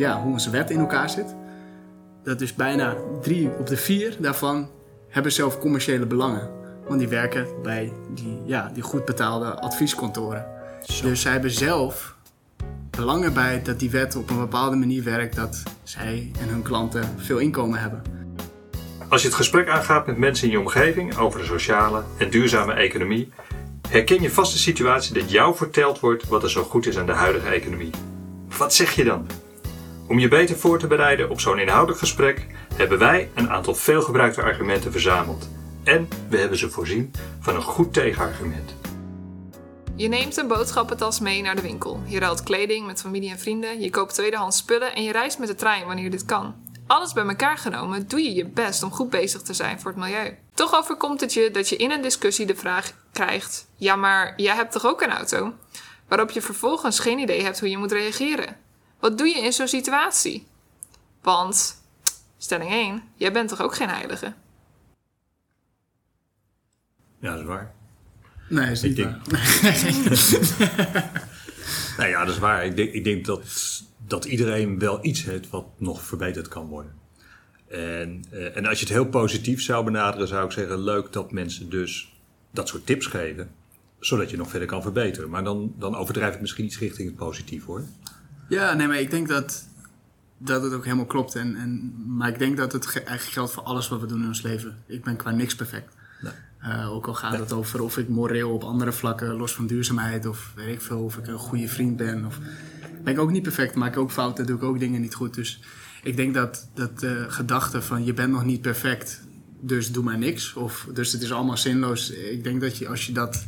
ja, hoe onze wet in elkaar zit. Dat is bijna drie op de vier daarvan hebben zelf commerciële belangen. Want die werken bij die, ja, die goed betaalde advieskantoren. Dus zij hebben zelf belangen bij dat die wet op een bepaalde manier werkt dat zij en hun klanten veel inkomen hebben. Als je het gesprek aangaat met mensen in je omgeving over de sociale en duurzame economie, herken je vast de situatie dat jou verteld wordt wat er zo goed is aan de huidige economie. Wat zeg je dan? Om je beter voor te bereiden op zo'n inhoudelijk gesprek hebben wij een aantal veelgebruikte argumenten verzameld. En we hebben ze voorzien van een goed tegenargument. Je neemt een boodschappentas mee naar de winkel. Je ruilt kleding met familie en vrienden, je koopt tweedehands spullen en je reist met de trein wanneer dit kan. Alles bij elkaar genomen doe je je best om goed bezig te zijn voor het milieu. Toch overkomt het je dat je in een discussie de vraag krijgt: Ja, maar jij hebt toch ook een auto? Waarop je vervolgens geen idee hebt hoe je moet reageren. Wat doe je in zo'n situatie? Want, stelling 1, jij bent toch ook geen heilige? Ja, dat is waar. Nee, is niet Ik waar. Nou ja, dat is waar. Ik denk, ik denk dat, dat iedereen wel iets heeft wat nog verbeterd kan worden. En, eh, en als je het heel positief zou benaderen, zou ik zeggen: leuk dat mensen dus dat soort tips geven, zodat je nog verder kan verbeteren. Maar dan, dan overdrijf ik misschien iets richting het positief hoor. Ja, nee, maar ik denk dat, dat het ook helemaal klopt. En, en, maar ik denk dat het ge- eigenlijk geldt voor alles wat we doen in ons leven. Ik ben qua niks perfect. Nee. Eh, ook al gaat het over of ik moreel op andere vlakken, los van duurzaamheid of weet ik veel, of ik een goede vriend ben. Of, ben ik ook niet perfect, maak ik ook fouten, doe ik ook dingen niet goed. Dus ik denk dat dat eh, gedachte van je bent nog niet perfect, dus doe maar niks. Of dus het is allemaal zinloos. Ik denk dat je als je dat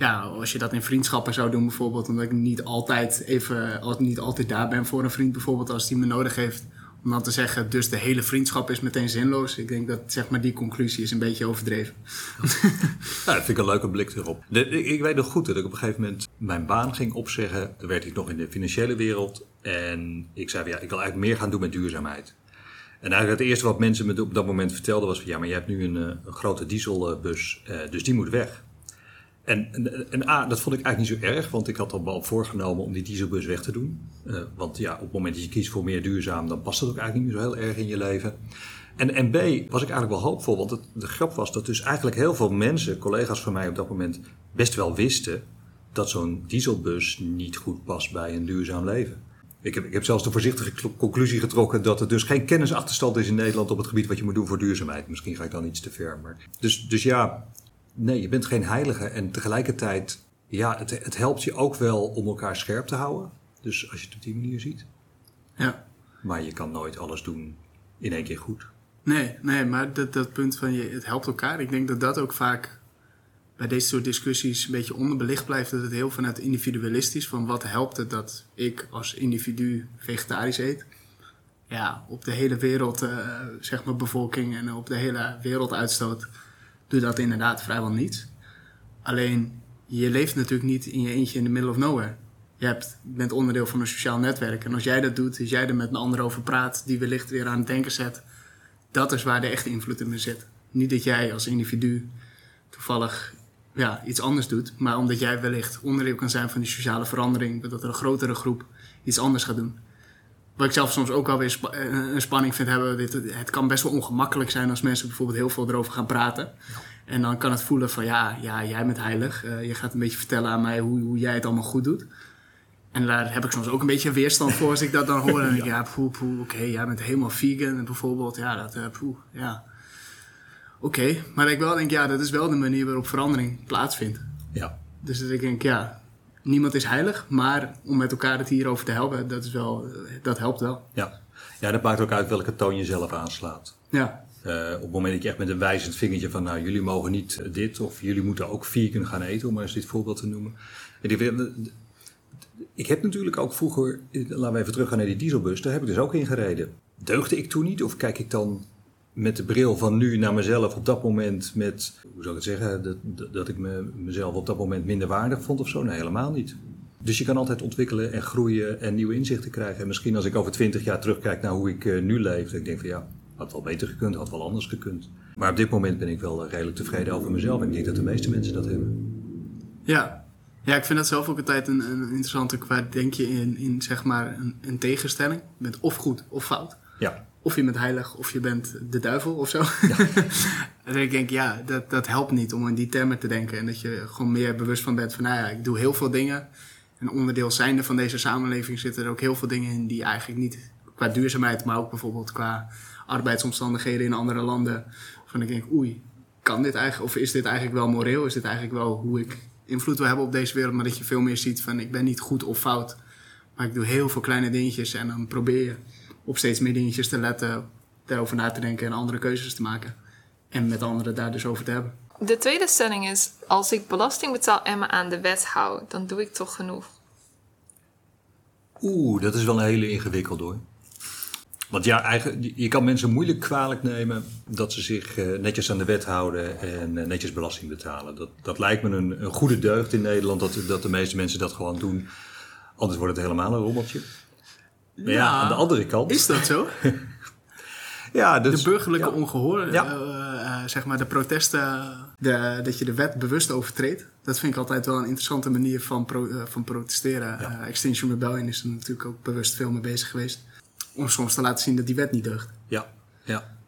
ja, als je dat in vriendschappen zou doen bijvoorbeeld, omdat ik niet altijd even, niet altijd daar ben voor een vriend bijvoorbeeld als die me nodig heeft, om dan te zeggen, dus de hele vriendschap is meteen zinloos. Ik denk dat zeg maar die conclusie is een beetje overdreven. Nou, dat vind ik een leuke blik erop. Ik, weet nog goed dat ik op een gegeven moment mijn baan ging opzeggen. Toen werkte ik nog in de financiële wereld. En ik zei, ja, ik wil eigenlijk meer gaan doen met duurzaamheid. En eigenlijk het eerste wat mensen me op dat moment vertelden was van... ja, maar je hebt nu een, eh, een grote dieselbus, eh, dus die moet weg. En, en, A, dat vond ik eigenlijk niet zo erg, want ik had al voorgenomen om die dieselbus weg te doen. Eh, want ja, op het moment dat je kiest voor meer duurzaam, dan past dat ook eigenlijk niet meer zo heel erg in je leven. En, en B, was ik eigenlijk wel hoopvol, want de grap was dat dus eigenlijk heel veel mensen, collega's van mij op dat moment, best wel wisten dat zo'n dieselbus niet goed past bij een duurzaam leven. Ik heb, ik heb zelfs de voorzichtige conclusie getrokken dat er dus geen kennisachterstand is in Nederland op het gebied wat je moet doen voor duurzaamheid. Misschien ga ik dan iets te ver. Maar dus, dus ja, nee, je bent geen heilige. En tegelijkertijd, ja, het, het helpt je ook wel om elkaar scherp te houden. Dus als je het op die manier ziet. Ja. Maar je kan nooit alles doen in één keer goed. Nee, nee, maar dat, dat punt van je, het helpt elkaar. Ik denk dat dat ook vaak bij deze soort discussies een beetje onderbelicht blijft. Dat het heel vanuit individualistisch van wat helpt het dat ik als individu vegetarisch eet. Ja, op de hele wereld, eh, zeg maar bevolking en op de hele werelduitstoot doe dat inderdaad vrijwel niets. Alleen, je leeft natuurlijk niet in je eentje in the middle of nowhere. Je hebt, bent onderdeel van een sociaal netwerk. En als jij dat doet, als jij er met een ander over praat, die wellicht weer aan het denken zet, dat is waar de echte invloed in zit. Niet dat jij als individu toevallig ja, iets anders doet, maar omdat jij wellicht onderdeel kan zijn van die sociale verandering, dat er een grotere groep iets anders gaat doen. Wat ik zelf soms ook alweer spa- eh, een spanning vind hebben, dit, het kan best wel ongemakkelijk zijn als mensen bijvoorbeeld heel veel erover gaan praten. En dan kan het voelen van ja, ja jij bent heilig, Eh, je gaat een beetje vertellen aan mij hoe, hoe jij het allemaal goed doet. En daar heb ik soms ook een beetje weerstand voor als ik dat dan hoor. En denk ik, ja, poeh, poeh, oké, jij bent helemaal vegan bijvoorbeeld. Ja, dat, eh, poeh, ja. Oké, maar ik wel denk, ja, dat is wel de manier waarop verandering plaatsvindt. Ja. Dus dat ik denk, ja, niemand is heilig, maar om met elkaar het hierover te helpen, dat, is wel, eh, dat helpt wel. Ja. ja, dat maakt ook uit welke toon je zelf aanslaat. Ja, Eh, op het moment dat je echt met een wijzend vingertje van, nou, jullie mogen niet dit, of jullie moeten ook vegan gaan eten, om maar eens dit voorbeeld te noemen. En ik, ik heb natuurlijk ook vroeger, eh, laten we even teruggaan naar die dieselbus, daar heb ik dus ook in gereden. Deugde ik toen niet, of kijk ik dan met de bril van nu naar mezelf op dat moment met, hoe zou ik het zeggen, dat, dat- ik me, mezelf op dat moment minder waardig vond of zo? Nee, helemaal niet. Dus je kan altijd ontwikkelen en groeien en nieuwe inzichten krijgen. En misschien als ik over twintig jaar terugkijk naar hoe ik eh, nu leef, ik denk van ja, had wel beter gekund, had wel anders gekund. Maar op dit moment ben ik wel eh, redelijk tevreden over mezelf. En ik denk dat de meeste mensen dat hebben. ja. Ja, ik vind dat zelf ook altijd een, een interessante. Waar denk je in, in zeg maar een, een tegenstelling? Je bent of goed of fout. Ja. Of je bent heilig of je bent de duivel of zo. en ik denk, ja, dat, dat helpt niet om in die termen te denken. En dat je gewoon meer bewust van bent van, nou ja, ik doe heel veel dingen. En onderdeel zijnde van deze samenleving zitten er ook heel veel dingen in die eigenlijk niet qua duurzaamheid, maar ook bijvoorbeeld qua arbeidsomstandigheden in andere landen. Van ik denk, oei, kan dit eigenlijk, of is dit eigenlijk wel moreel? Is dit eigenlijk wel hoe ik invloed wil hebben op deze wereld? Maar dat je veel meer ziet van, ik ben niet goed of fout. Maar ik doe heel veel kleine dingetjes en dan probeer je op steeds meer dingetjes te letten, daarover na te denken en andere keuzes te maken. En met anderen daar dus over te hebben. De tweede stelling is: als ik belasting betaal en me aan de wet hou, dan doe ik toch genoeg. Oeh, dat is wel een hele ingewikkelde hoor. Want ja, eigenlijk, je kan mensen moeilijk kwalijk nemen dat ze zich eh, netjes aan de wet houden en eh, netjes belasting betalen. Dat, dat lijkt me een, een goede deugd in Nederland, dat, dat de meeste mensen dat gewoon doen. Anders wordt het helemaal een rommeltje. Maar ja, aan de andere kant. Is dat zo? ja, dus, de burgerlijke ja. ongehoor, Ja. eh, eh, zeg maar de protesten, de, dat je de wet bewust overtreedt. Dat vind ik altijd wel een interessante manier van, pro- eh, van protesteren. Extinction Rebellion is er natuurlijk ook bewust veel mee bezig geweest. Om soms te laten zien dat die wet niet deugt. Ja, ja.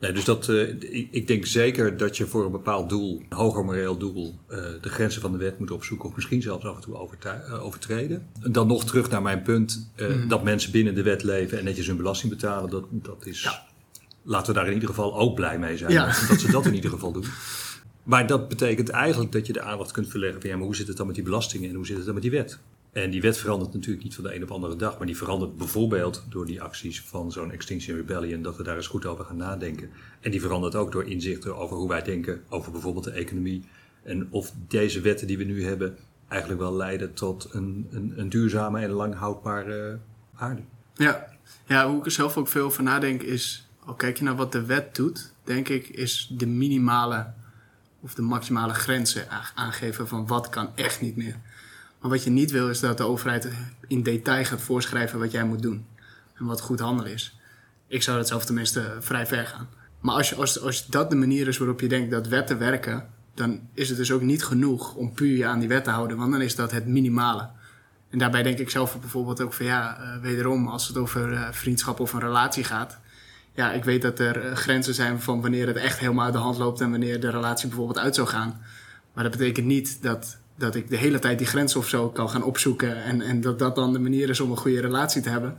Nee, dus dat, eh, ik, ik denk zeker dat je voor een bepaald doel, een hoger moreel doel, eh, de grenzen van de wet moet opzoeken. Of misschien zelfs af en toe eh, overtreden. En dan nog terug naar mijn punt, eh, dat mensen binnen de wet leven en netjes hun belasting betalen. Dat, dat is, Ja. laten we daar in ieder geval ook blij mee zijn. Ja. Dat ze dat in ieder geval doen. Maar dat betekent eigenlijk dat je de aandacht kunt verleggen van ja, maar hoe zit het dan met die belastingen en hoe zit het dan met die wet? En die wet verandert natuurlijk niet van de een op andere dag, maar die verandert bijvoorbeeld door die acties van zo'n Extinction Rebellion, dat we daar eens goed over gaan nadenken. En die verandert ook door inzichten over hoe wij denken over bijvoorbeeld de economie. En of deze wetten die we nu hebben eigenlijk wel leiden tot een, een, een duurzame en lang houdbare aarde. Ja. ja, hoe ik er zelf ook veel over nadenk is... Al kijk je naar wat de wet doet, denk ik, is de minimale of de maximale grenzen aangeven van wat kan echt niet meer. Maar wat je niet wil is dat de overheid in detail gaat voorschrijven wat jij moet doen. En wat goed handelen is. Ik zou dat zelf tenminste vrij ver gaan. Maar als, je, als, als dat de manier is waarop je denkt dat wetten werken, dan is het dus ook niet genoeg om puur je aan die wet te houden, want dan is dat het minimale. En daarbij denk ik zelf bijvoorbeeld ook van ja, eh, wederom, als het over eh, vriendschap of een relatie gaat. Ja, ik weet dat er eh, grenzen zijn van wanneer het echt helemaal uit de hand loopt en wanneer de relatie bijvoorbeeld uit zou gaan. Maar dat betekent niet dat, dat ik de hele tijd die grens of zo kan gaan opzoeken en, en dat dat dan de manier is om een goede relatie te hebben.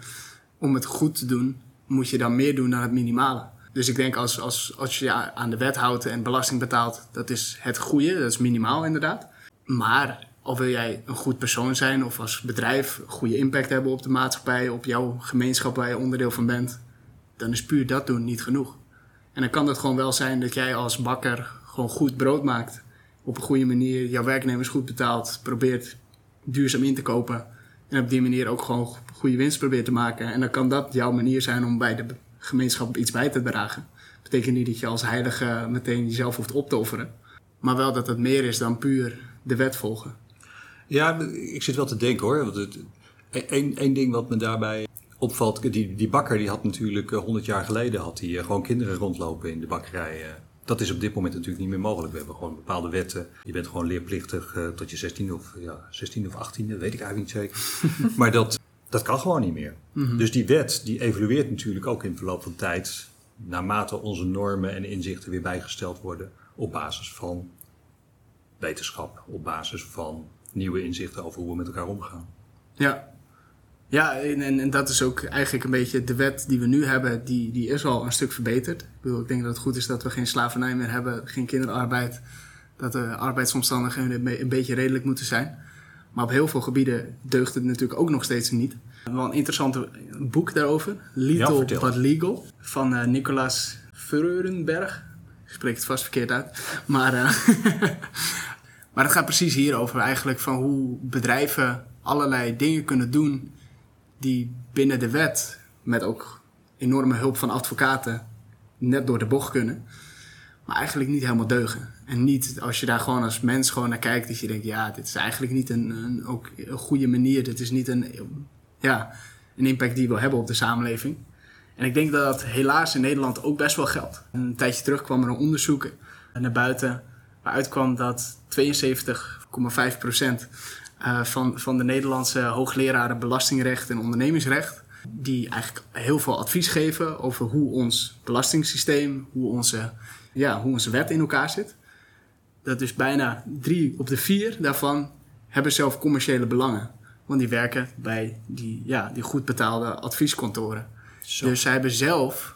Om het goed te doen, moet je dan meer doen dan het minimale. Dus ik denk als, als, als je aan de wet houdt en belasting betaalt, dat is het goede, dat is minimaal inderdaad. Maar al wil jij een goed persoon zijn of als bedrijf goede impact hebben op de maatschappij, op jouw gemeenschap waar je onderdeel van bent, dan is puur dat doen niet genoeg. En dan kan het gewoon wel zijn dat jij als bakker gewoon goed brood maakt. Op een goede manier, jouw werknemers goed betaalt, probeert duurzaam in te kopen. En op die manier ook gewoon goede winst probeert te maken. En dan kan dat jouw manier zijn om bij de gemeenschap iets bij te dragen. Betekent niet dat je als heilige meteen jezelf hoeft op te offeren. Maar wel dat het meer is dan puur de wet volgen. Ja, ik zit wel te denken hoor. Want het, één, één ding wat me daarbij opvalt, die, die bakker die had natuurlijk eh, 100 jaar geleden had hij, eh, gewoon kinderen rondlopen in de bakkerij. Dat is op dit moment natuurlijk niet meer mogelijk. We hebben gewoon bepaalde wetten. Je bent gewoon leerplichtig eh, tot je 16 of, ja, 16 of 18, weet ik eigenlijk niet zeker. maar dat, dat kan gewoon niet meer. Dus die wet die evolueert natuurlijk ook in verloop van tijd. Naarmate onze normen en inzichten weer bijgesteld worden. Op basis van wetenschap. Op basis van nieuwe inzichten over hoe we met elkaar omgaan. Ja, ja en, en, en dat is ook eigenlijk een beetje de wet die we nu hebben, die, die is al een stuk verbeterd. Ik, bedoel, ik denk dat het goed is dat we geen slavernij meer hebben, geen kinderarbeid. Dat de arbeidsomstandigheden een, be- een beetje redelijk moeten zijn. Maar op heel veel gebieden deugt het natuurlijk ook nog steeds niet. Wel een interessant boek daarover, Little. But Legal, van eh, Nicolas Freurenberg. Ik spreek het vast verkeerd uit. Maar, eh, maar het gaat precies hierover eigenlijk van hoe bedrijven allerlei dingen kunnen doen die binnen de wet, met ook enorme hulp van advocaten, net door de bocht kunnen. Maar eigenlijk niet helemaal deugen. En niet als je daar gewoon als mens gewoon naar kijkt, dat je denkt, ja, dit is eigenlijk niet een, ook een goede manier. Dit is niet een, ja, een impact die wil hebben op de samenleving. En ik denk dat dat helaas in Nederland ook best wel geldt. Een tijdje terug kwam er een onderzoek naar buiten waaruit kwam dat 72,5% uh, van, van de Nederlandse hoogleraren belastingrecht en ondernemingsrecht, die eigenlijk heel veel advies geven over hoe ons belastingssysteem, hoe onze, ja, hoe onze wet in elkaar zit. Dat dus bijna drie op de vier daarvan hebben zelf commerciële belangen. Want die werken bij die, ja, die goed betaalde advieskantoren. Zo. Dus zij hebben zelf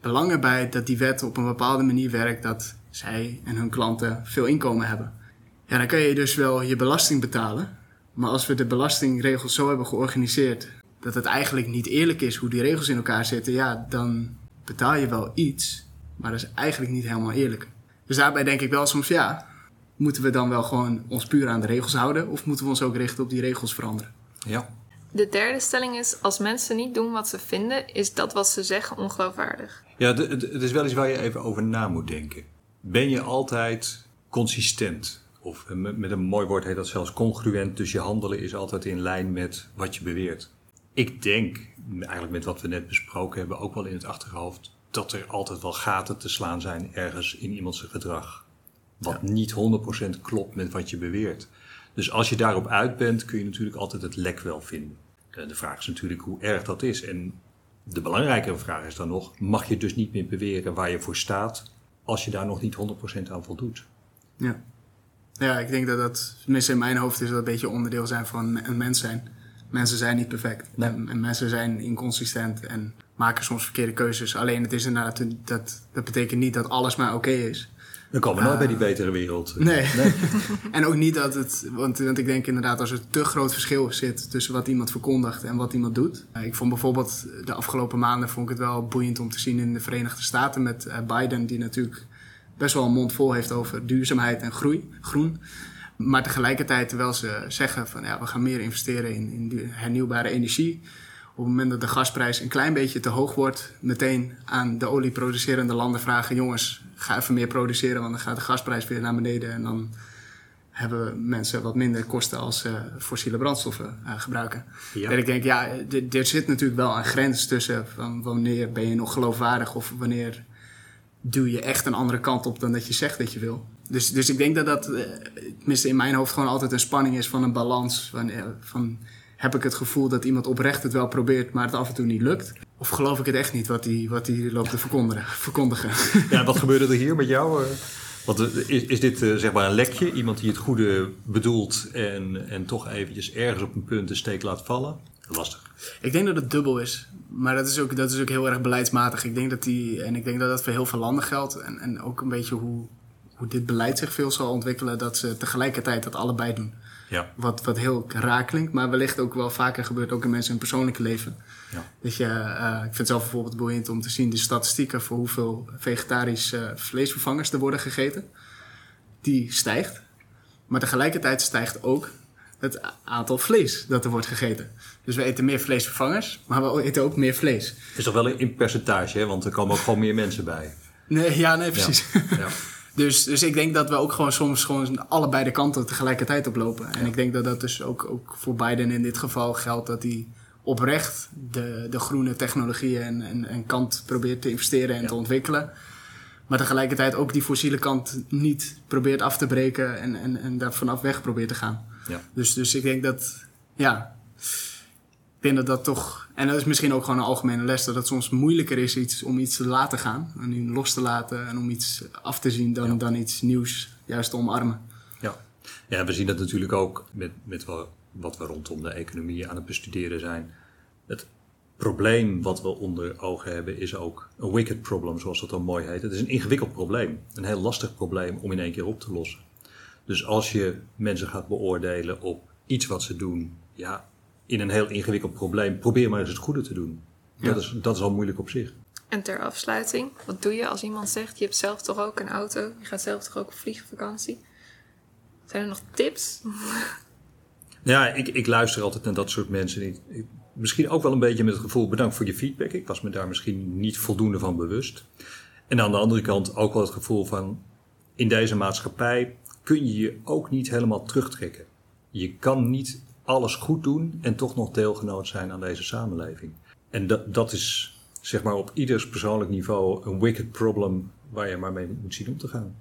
belangen bij dat die wet op een bepaalde manier werkt dat zij en hun klanten veel inkomen hebben. Ja, dan kan je dus wel je belasting betalen. Maar als we de belastingregels zo hebben georganiseerd dat het eigenlijk niet eerlijk is hoe die regels in elkaar zitten, ja, dan betaal je wel iets, maar dat is eigenlijk niet helemaal eerlijk. Dus daarbij denk ik wel soms, ja, moeten we dan wel gewoon ons puur aan de regels houden of moeten we ons ook richten op die regels veranderen? Ja. De derde stelling is: als mensen niet doen wat ze vinden, is dat wat ze zeggen ongeloofwaardig. Ja, het is wel iets waar je even over na moet denken. Ben je altijd consistent? Of eh, met een mooi woord heet dat zelfs congruent. Dus je handelen is altijd in lijn met wat je beweert. Ik denk, eigenlijk met wat we net besproken hebben, ook wel in het achterhoofd, dat er altijd wel gaten te slaan zijn ergens in iemands gedrag. Wat niet 100% klopt met wat je beweert. Dus als je daarop uit bent, kun je natuurlijk altijd het lek wel vinden. En de vraag is natuurlijk hoe erg dat is. En de belangrijkere vraag is dan nog: mag je dus niet meer beweren waar je voor staat als je daar nog niet 100% aan voldoet? Ja. Ja, ik denk dat dat, tenminste in mijn hoofd, is dat een beetje onderdeel zijn van een mens zijn. Mensen zijn niet perfect. Nee. En, en mensen zijn inconsistent en maken soms verkeerde keuzes. Alleen het is inderdaad, dat, dat betekent niet dat alles maar oké is. Dan komen we nooit bij die betere wereld. Nee. en ook niet dat het, want, want ik denk inderdaad als er te groot verschil zit tussen wat iemand verkondigt en wat iemand doet. Eh, Ik vond bijvoorbeeld de afgelopen maanden vond ik het wel boeiend om te zien in de Verenigde Staten met eh, Biden, die natuurlijk best wel een mond vol heeft over duurzaamheid en groei, groen. Maar tegelijkertijd, terwijl ze zeggen van ja, we gaan meer investeren in, in hernieuwbare energie. Op het moment dat de gasprijs een klein beetje te hoog wordt, meteen aan de olieproducerende landen vragen: jongens, ga even meer produceren, want dan gaat de gasprijs weer naar beneden. En dan hebben mensen wat minder kosten als ze fossiele brandstoffen eh, gebruiken. Ja. En ik denk, ja, er zit natuurlijk wel een grens tussen van wanneer ben je nog geloofwaardig of wanneer duw je echt een andere kant op dan dat je zegt dat je wil. Dus, dus ik denk dat dat, eh, tenminste in mijn hoofd, gewoon altijd een spanning is van een balans. Van, eh, van heb ik het gevoel dat iemand oprecht het wel probeert, maar het af en toe niet lukt? Of geloof ik het echt niet wat hij wat die loopt te verkondigen? Ja, wat gebeurde er hier met jou? eh? Want is, is dit zeg maar een lekje? Iemand die het goede bedoelt en, en toch eventjes ergens op een punt de steek laat vallen? Lastig. Ik denk dat het dubbel is. Maar dat is ook, dat is ook heel erg beleidsmatig. Ik denk dat die, en ik denk dat dat voor heel veel landen geldt. En, en ook een beetje hoe, hoe dit beleid zich veel zal ontwikkelen. Dat ze tegelijkertijd dat allebei doen. Ja. Wat, wat heel raar klinkt, maar wellicht ook wel vaker gebeurt ook in mensen hun persoonlijke leven. Ja. Dat je, eh, ik vind het zelf bijvoorbeeld boeiend om te zien de statistieken voor hoeveel vegetarische eh, vleesvervangers er worden gegeten. Die stijgt. Maar tegelijkertijd stijgt ook het aantal vlees dat er wordt gegeten. Dus we eten meer vleesvervangers, maar we eten ook meer vlees. Is toch wel in percentage, hè? want er komen ook gewoon meer mensen bij. Nee, ja, nee, precies. Ja. Dus, dus ik denk dat we ook gewoon soms gewoon allebei de kanten tegelijkertijd oplopen. En ik denk dat dat dus ook, ook voor Biden in dit geval geldt dat hij oprecht de, de groene technologieën en, en, en kant probeert te investeren en te ontwikkelen. Maar tegelijkertijd ook die fossiele kant niet probeert af te breken en, en, en daar vanaf weg probeert te gaan. Ja. Dus, dus ik denk dat, ja, ik denk dat dat toch, en dat is misschien ook gewoon een algemene les, dat het soms moeilijker is iets, om iets te laten gaan, en los te laten en om iets af te zien dan, Ja. dan iets nieuws juist te omarmen. Ja. ja, we zien dat natuurlijk ook met, met wa- wat we rondom de economie aan het bestuderen zijn. Het probleem wat we onder ogen hebben is ook een wicked problem, zoals dat dan mooi heet. Het is een ingewikkeld probleem, een heel lastig probleem om in één keer op te lossen. Dus als je mensen gaat beoordelen op iets wat ze doen, ja, in een heel ingewikkeld probleem, probeer maar eens het goede te doen. Dat, is, dat is al moeilijk op zich. En ter afsluiting, wat doe je als iemand zegt: Je hebt zelf toch ook een auto? Je gaat zelf toch ook op vliegvakantie? Zijn er nog tips? Ja, ik, ik luister altijd naar dat soort mensen. Ik, ik- misschien ook wel een beetje met het gevoel, bedankt voor je feedback. Ik was me daar misschien niet voldoende van bewust. En aan de andere kant ook wel het gevoel van, in deze maatschappij kun je je ook niet helemaal terugtrekken. Je kan niet alles goed doen en toch nog deelgenoot zijn aan deze samenleving. En dat, dat is, zeg maar, op ieders persoonlijk niveau een wicked problem waar je maar mee moet zien om te gaan.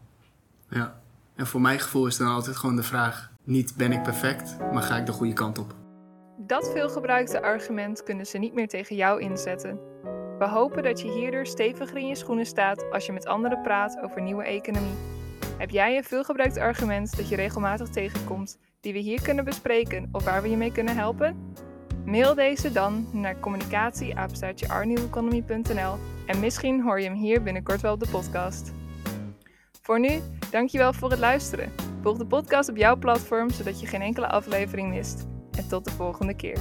Ja. En voor mijn gevoel is dan altijd gewoon de vraag: niet ben ik perfect, maar ga ik de goede kant op? Dat veelgebruikte argument kunnen ze niet meer tegen jou inzetten. We hopen dat je hierdoor steviger in je schoenen staat als je met anderen praat over nieuwe economie. Heb jij een veelgebruikt argument dat je regelmatig tegenkomt, die we hier kunnen bespreken of waar we je mee kunnen helpen? Mail deze dan naar communicatie@arnieuweconomie.nl en misschien hoor je hem hier binnenkort wel op de podcast. Voor nu, dankjewel voor het luisteren. Volg de podcast op jouw platform zodat je geen enkele aflevering mist. En tot de volgende keer.